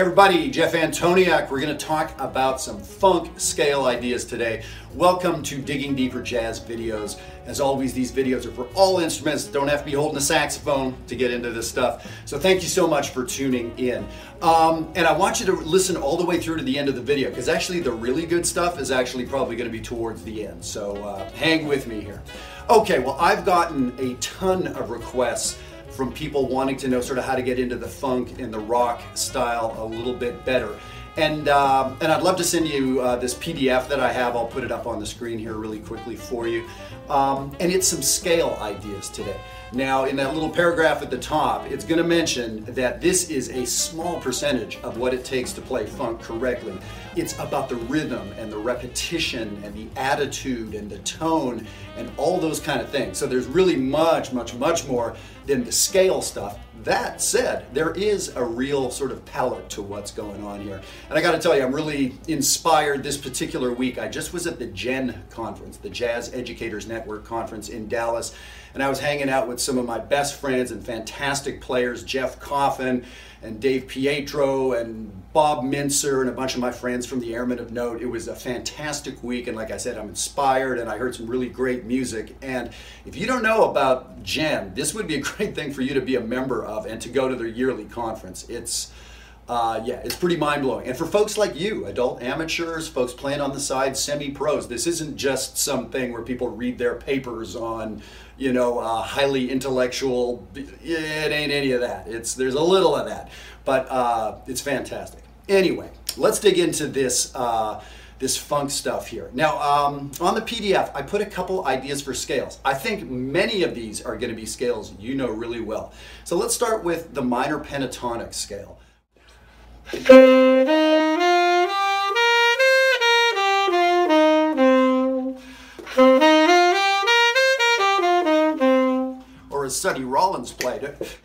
Everybody, Jeff Antoniak. We're going to talk about some funk scale ideas today. Welcome to Digging Deeper Jazz videos. As always, these videos are for all instruments. Don't have to be holding a saxophone to get into this stuff. So thank you so much for tuning in. Um, and I want you to listen all the way through to the end of the video because actually the really good stuff is actually probably going to be towards the end. So uh, hang with me here. Okay, well I've gotten a ton of requests from people wanting to know sort of how to get into the funk and the rock style a little bit better. And, uh, and I'd love to send you uh, this PDF that I have. I'll put it up on the screen here really quickly for you. Um, and it's some scale ideas today. Now, in that little paragraph at the top, it's going to mention that this is a small percentage of what it takes to play funk correctly. It's about the rhythm and the repetition and the attitude and the tone and all those kind of things. So there's really much, much, much more than the scale stuff. That said, there is a real sort of palette to what's going on here. And I got to tell you, I'm really inspired this particular week. I just was at the JEN conference, the Jazz Educators Network conference in Dallas, and I was hanging out with some of my best friends and fantastic players, Jeff Coffin and Dave Pietro and Bob Mintzer and a bunch of my friends from the Airmen of Note. It was a fantastic week, and like I said, I'm inspired and I heard some really great music. And if you don't know about JEN, this would be a great thing for you to be a member of and to go to their yearly conference. It's uh, yeah, it's pretty mind blowing. And for folks like you, adult amateurs, folks playing on the side, semi pros, this isn't just something where people read their papers on, you know, uh, highly intellectual. It ain't any of that. It's there's a little of that, but uh, it's fantastic. Anyway, let's dig into this. Uh, this funk stuff here. Now, um, on the PDF, I put a couple ideas for scales. I think many of these are going to be scales you know really well. So let's start with the minor pentatonic scale. Or as Sonny Rollins played it.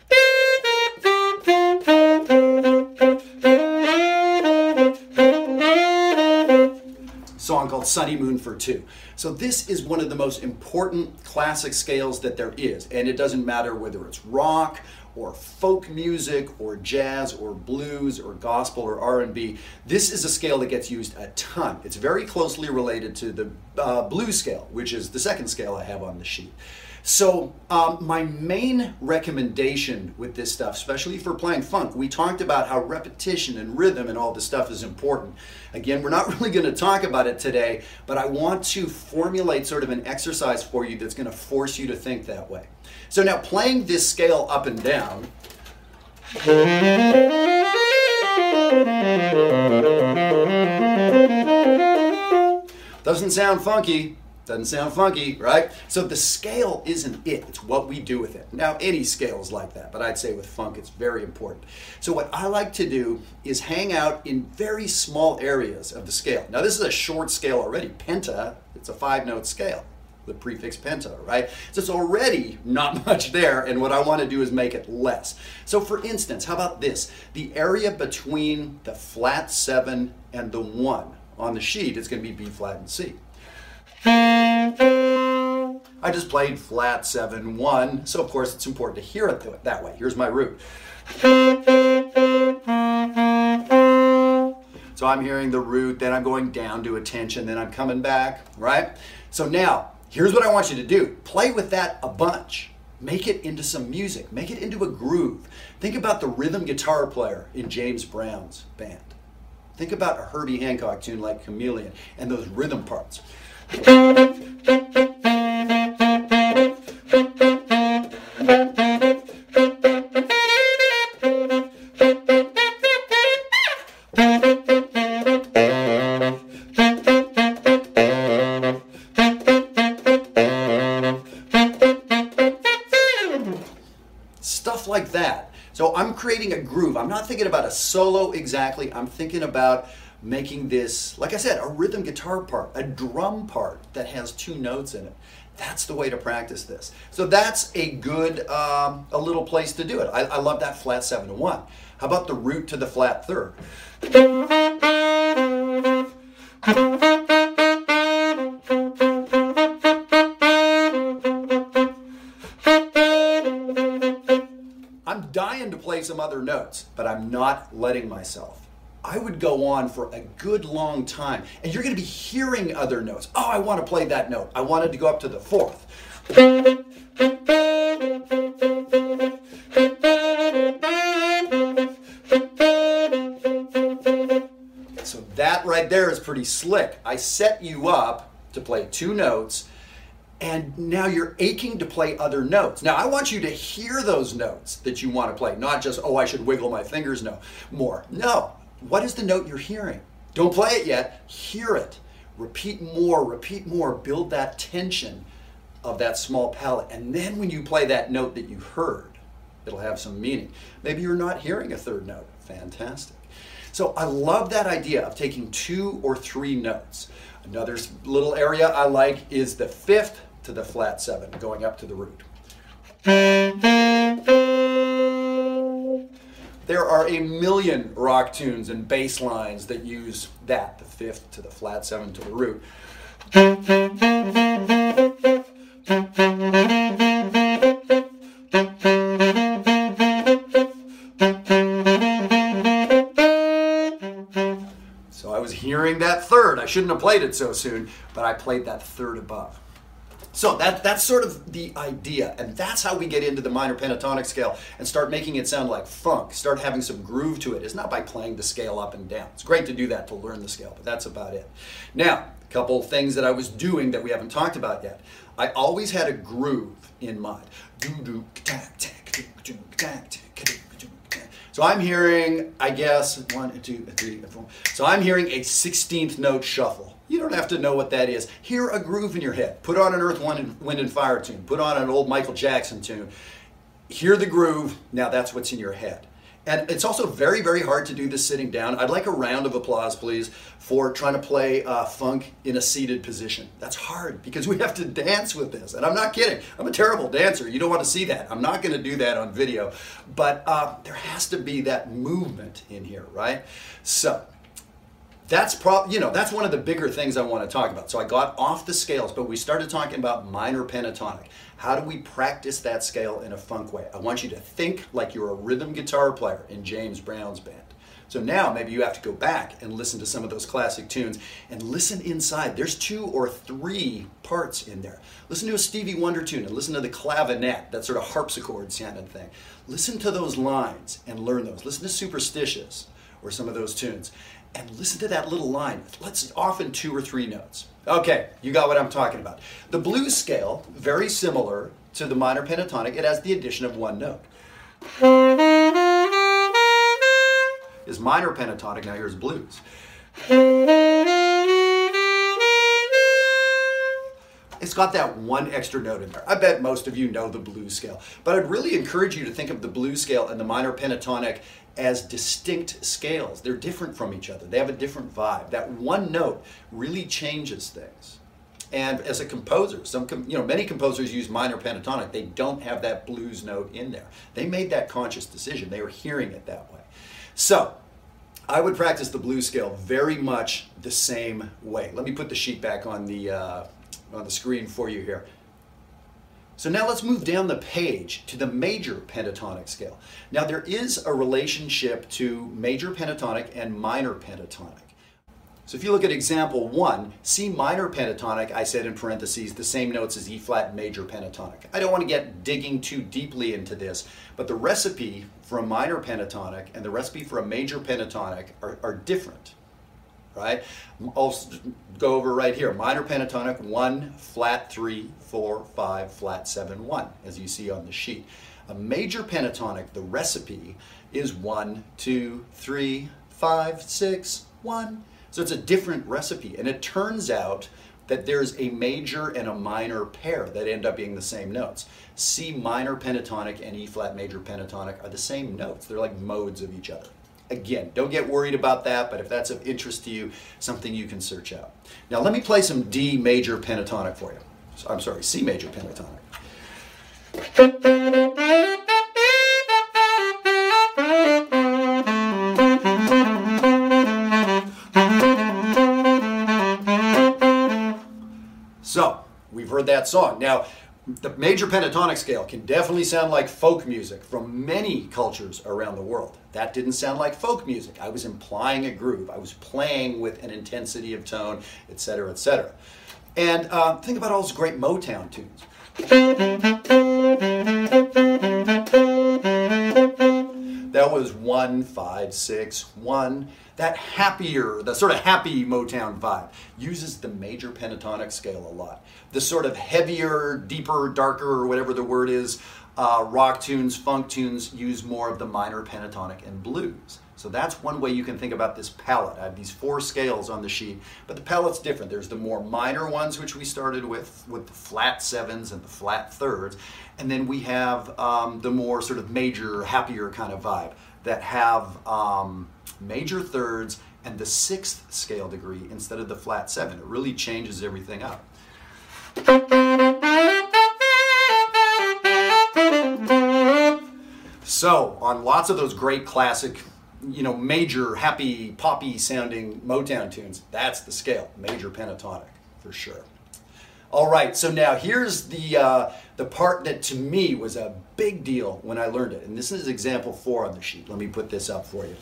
Song called Sonnymoon for Two. So, this is one of the most important classic scales that there is, and it doesn't matter whether it's rock or folk music or jazz or blues or gospel or R&B. This is a scale that gets used a ton. It's very closely related to the uh, blues scale, which is the second scale I have on the sheet. So, um, my main recommendation with this stuff, especially for playing funk, we talked about how repetition and rhythm and all this stuff is important. Again, we're not really going to talk about it today, but I want to formulate sort of an exercise for you that's going to force you to think that way. So, now playing this scale up and down. Doesn't sound funky, doesn't sound funky, right? So the scale isn't it, it's what we do with it. Now, any scale is like that, but I'd say with funk it's very important. So, what I like to do is hang out in very small areas of the scale. Now, this is a short scale already. Penta, it's a five note scale, the prefix penta, right? So, it's already not much there, and what I want to do is make it less. So, for instance, how about this? The area between the flat seven and the one on the sheet is going to be B flat and C. I just played flat 7 1, so of course it's important to hear it that way. Here's my root. So I'm hearing the root, then I'm going down to a tension, then I'm coming back, right? So now, here's what I want you to do play with that a bunch. Make it into some music, make it into a groove. Think about the rhythm guitar player in James Brown's band. Think about a Herbie Hancock tune like Chameleon and those rhythm parts. Stuff like that. So I'm creating a groove. I'm not thinking about a solo exactly. I'm thinking about making this, like I said, a rhythm guitar part, a drum part that has two notes in it. That's the way to practice this. So that's a good, um, a little place to do it. I, I love that flat seven to one. How about the root to the flat third? I'm dying to play some other notes, but I'm not letting myself. I would go on for a good long time, and you're going to be hearing other notes. Oh, I want to play that note. I wanted to go up to the fourth. So that right there is pretty slick. I set you up to play two notes and now you're aching to play other notes. Now I want you to hear those notes that you want to play, not just oh I should wiggle my fingers no more. No. What is the note you're hearing? Don't play it yet. Hear it. Repeat more, repeat more, build that tension of that small palette. And then when you play that note that you heard, it'll have some meaning. Maybe you're not hearing a third note. Fantastic. So I love that idea of taking two or three notes. Another little area I like is the fifth to the flat seven, going up to the root. There are a million rock tunes and bass lines that use that, the fifth to the flat seven to the root. So I was hearing that third. I shouldn't have played it so soon, but I played that third above. So that, that's sort of the idea, and that's how we get into the minor pentatonic scale and start making it sound like funk, start having some groove to it. It's not by playing the scale up and down. It's great to do that to learn the scale, but that's about it. Now, a couple things that I was doing that we haven't talked about yet. I always had a groove in mind. So I'm hearing, I guess, one, two, three, four. So I'm hearing a 16th note shuffle. You don't have to know what that is. Hear a groove in your head. Put on an Earth, Wind, and Fire tune. Put on an old Michael Jackson tune. Hear the groove. Now that's what's in your head. And it's also very, very hard to do this sitting down. I'd like a round of applause, please, for trying to play uh, funk in a seated position. That's hard because we have to dance with this. And I'm not kidding. I'm a terrible dancer. You don't want to see that. I'm not going to do that on video. But uh, there has to be that movement in here, right? So, that's prob you know that's one of the bigger things I want to talk about. So I got off the scales, but we started talking about minor pentatonic. How do we practice that scale in a funk way? I want you to think like you're a rhythm guitar player in James Brown's band. So now maybe you have to go back and listen to some of those classic tunes and listen inside. There's two or three parts in there. Listen to a Stevie Wonder tune and listen to the clavinet, that sort of harpsichord sounding thing. Listen to those lines and learn those. Listen to Superstitious or some of those tunes and listen to that little line. Let's often two or three notes. Okay, you got what I'm talking about. The blues scale, very similar to the minor pentatonic, it has the addition of one note. Is minor pentatonic, now here's blues. It's got that one extra note in there. I bet most of you know the blues scale, but I'd really encourage you to think of the blues scale and the minor pentatonic as distinct scales. They're different from each other. They have a different vibe. That one note really changes things. And as a composer, some you know many composers use minor pentatonic. They don't have that blues note in there. They made that conscious decision. They were hearing it that way. So, I would practice the blues scale very much the same way. Let me put the sheet back on the uh, on the screen for you here. So now let's move down the page to the major pentatonic scale. Now there is a relationship to major pentatonic and minor pentatonic. So if you look at example one, C minor pentatonic, I said in parentheses, the same notes as E flat major pentatonic. I don't want to get digging too deeply into this, but the recipe for a minor pentatonic and the recipe for a major pentatonic are, are different right? I'll go over right here. Minor pentatonic, one, flat three, four, five, flat seven, one, as you see on the sheet. A major pentatonic, the recipe is one, two, three, five, six, one. So it's a different recipe. And it turns out that there's a major and a minor pair that end up being the same notes. C minor pentatonic and E flat major pentatonic are the same notes. They're like modes of each other. Again, don't get worried about that, but if that's of interest to you, something you can search out. Now let me play some D major pentatonic for you. I'm sorry, C major pentatonic. So, we've heard that song. Now, the major pentatonic scale can definitely sound like folk music from many cultures around the world. That didn't sound like folk music. I was implying a groove. I was playing with an intensity of tone, etc., etc. And uh, think about all those great Motown tunes. That was one, five, six, one. That happier, the sort of happy Motown vibe uses the major pentatonic scale a lot. The sort of heavier, deeper, darker, or whatever the word is, uh, rock tunes, funk tunes use more of the minor pentatonic and blues. So that's one way you can think about this palette. I have these four scales on the sheet, but the palette's different. There's the more minor ones, which we started with, with the flat sevens and the flat thirds. And then we have um, the more sort of major, happier kind of vibe that have um, major thirds and the sixth scale degree instead of the flat seven. It really changes everything up. So, on lots of those great classic, you know, major, happy, poppy sounding Motown tunes, that's the scale, major pentatonic, for sure. All right, so now here's the, uh, the part that to me was a big deal when I learned it. And this is example four on the sheet. Let me put this up for you.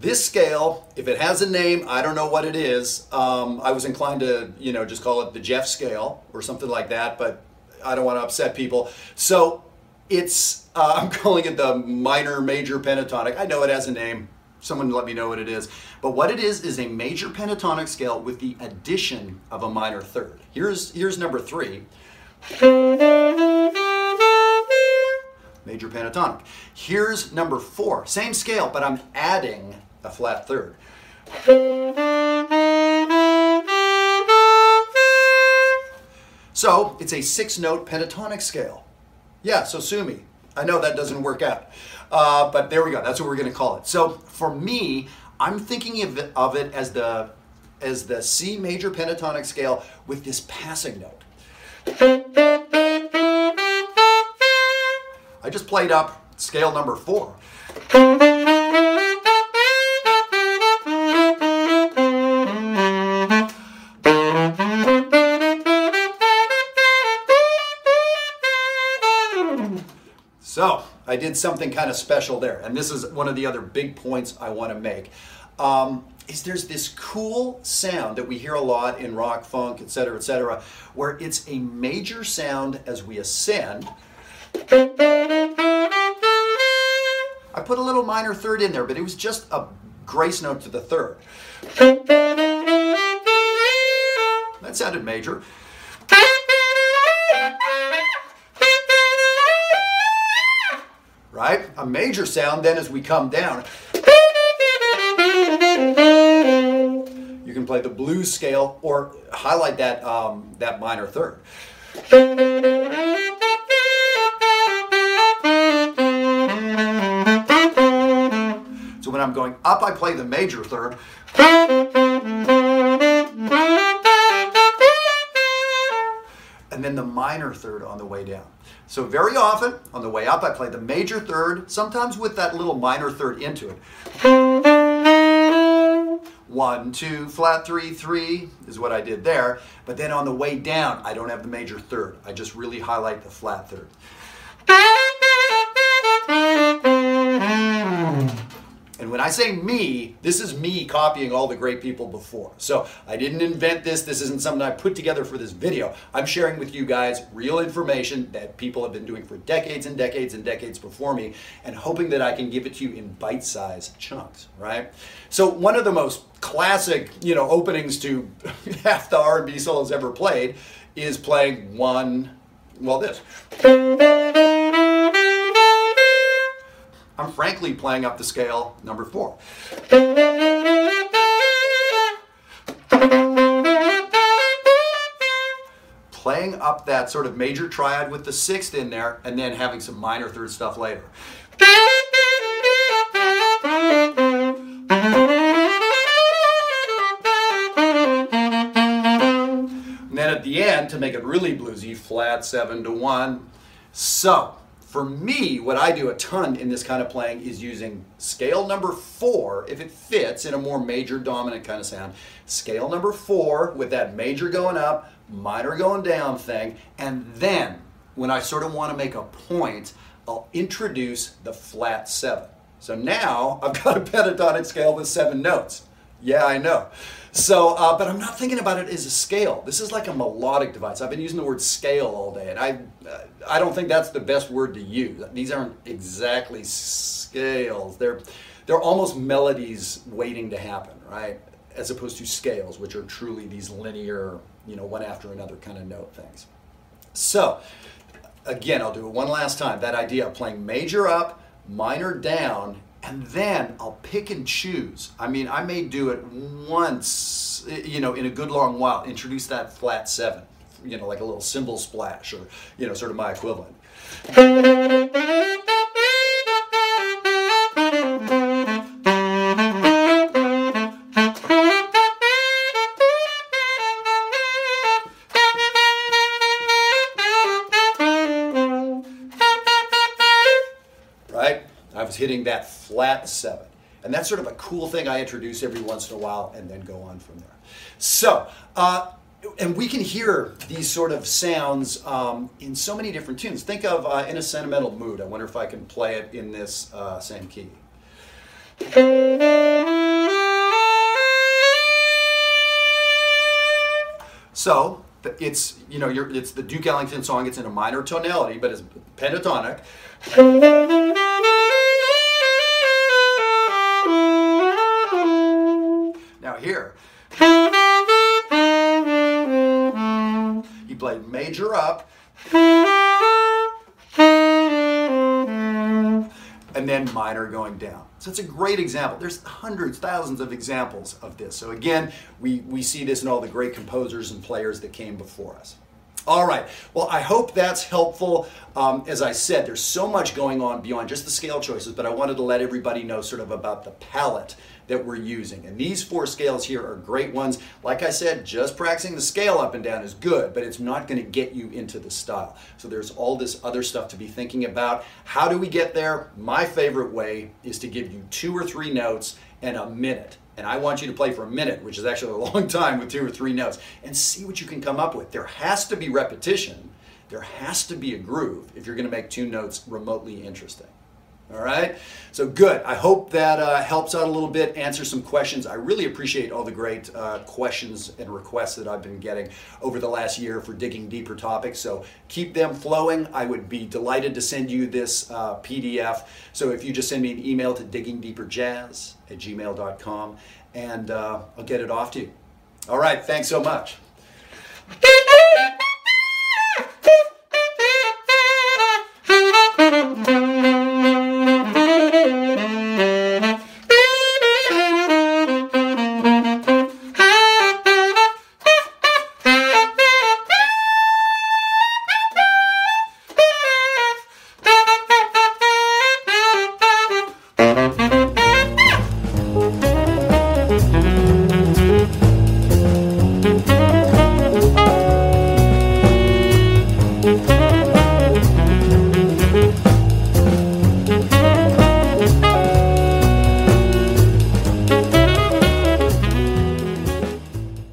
This scale, if it has a name, I don't know what it is. Um, I was inclined to, you know, just call it the Jeff scale or something like that, but I don't want to upset people. So it's, uh, I'm calling it the minor major pentatonic. I know it has a name. Someone let me know what it is. But what it is is a major pentatonic scale with the addition of a minor third. Here's, here's number three. Major pentatonic. Here's number four. Same scale, but I'm adding a flat third. So it's a six note pentatonic scale. Yeah, so sue me. I know that doesn't work out. Uh, but there we go. That's what we're going to call it. So for me, I'm thinking of it, of it as the as the C major pentatonic scale with this passing note. I just played up scale number four. I did something kind of special there, and this is one of the other big points I want to make. Um, is there's this cool sound that we hear a lot in rock, funk, etc., etc., where it's a major sound as we ascend. I put a little minor third in there, but it was just a grace note to the third. That sounded major. Right? A major sound then as we come down. You can play the blues scale or highlight that, um, that minor third. So when I'm going up, I play the major third. And then the minor third on the way down. So very often, on the way up, I play the major third, sometimes with that little minor third into it. One, two, flat three, three is what I did there. But then on the way down, I don't have the major third. I just really highlight the flat third. And when I say me, this is me copying all the great people before. So I didn't invent this. This isn't something I put together for this video. I'm sharing with you guys real information that people have been doing for decades and decades and decades before me and hoping that I can give it to you in bite-sized chunks, right? So one of the most classic, you know, openings to half the R&B solos ever played is playing one, well, this. I'm frankly playing up the scale number four. Playing up that sort of major triad with the sixth in there and then having some minor third stuff later. And then at the end, to make it really bluesy, flat seven to one. So, for me, what I do a ton in this kind of playing is using scale number four, if it fits in a more major dominant kind of sound. Scale number four with that major going up, minor going down thing, and then when I sort of want to make a point, I'll introduce the flat seven. So now I've got a pentatonic scale with seven notes. Yeah, I know. So, uh, but I'm not thinking about it as a scale. This is like a melodic device. I've been using the word scale all day, and I, uh, I don't think that's the best word to use. These aren't exactly scales. They're, they're almost melodies waiting to happen, right? As opposed to scales, which are truly these linear, you know, one after another kind of note things. So, again, I'll do it one last time. That idea of playing major up, minor down, and then I'll pick and choose. I mean, I may do it once, you know, in a good long while, introduce that flat seven, you know, like a little cymbal splash or, you know, sort of my equivalent. Right? I was hitting that flat seven. And that's sort of a cool thing I introduce every once in a while and then go on from there. So, uh, and we can hear these sort of sounds um, in so many different tunes. Think of uh, In a Sentimental Mood. I wonder if I can play it in this uh, same key. So it's you know it's the Duke Ellington song. It's in a minor tonality, but it's pentatonic. Major up, and then minor going down. So it's a great example. There's hundreds, thousands of examples of this. So again, we, we see this in all the great composers and players that came before us. All right. Well, I hope that's helpful. Um, as I said, there's so much going on beyond just the scale choices, but I wanted to let everybody know sort of about the palette that we're using. And these four scales here are great ones. Like I said, just practicing the scale up and down is good, but it's not going to get you into the style. So there's all this other stuff to be thinking about. How do we get there? My favorite way is to give you two or three notes and a minute and I want you to play for a minute, which is actually a long time with two or three notes, and see what you can come up with. There has to be repetition, there has to be a groove if you're going to make two notes remotely interesting. All right? So good. I hope that uh, helps out a little bit, answer some questions. I really appreciate all the great uh, questions and requests that I've been getting over the last year for digging deeper topics. So keep them flowing. I would be delighted to send you this uh, PDF. So if you just send me an email to diggingdeeperjazz at gmail.com and uh, I'll get it off to you. All right. Thanks so much.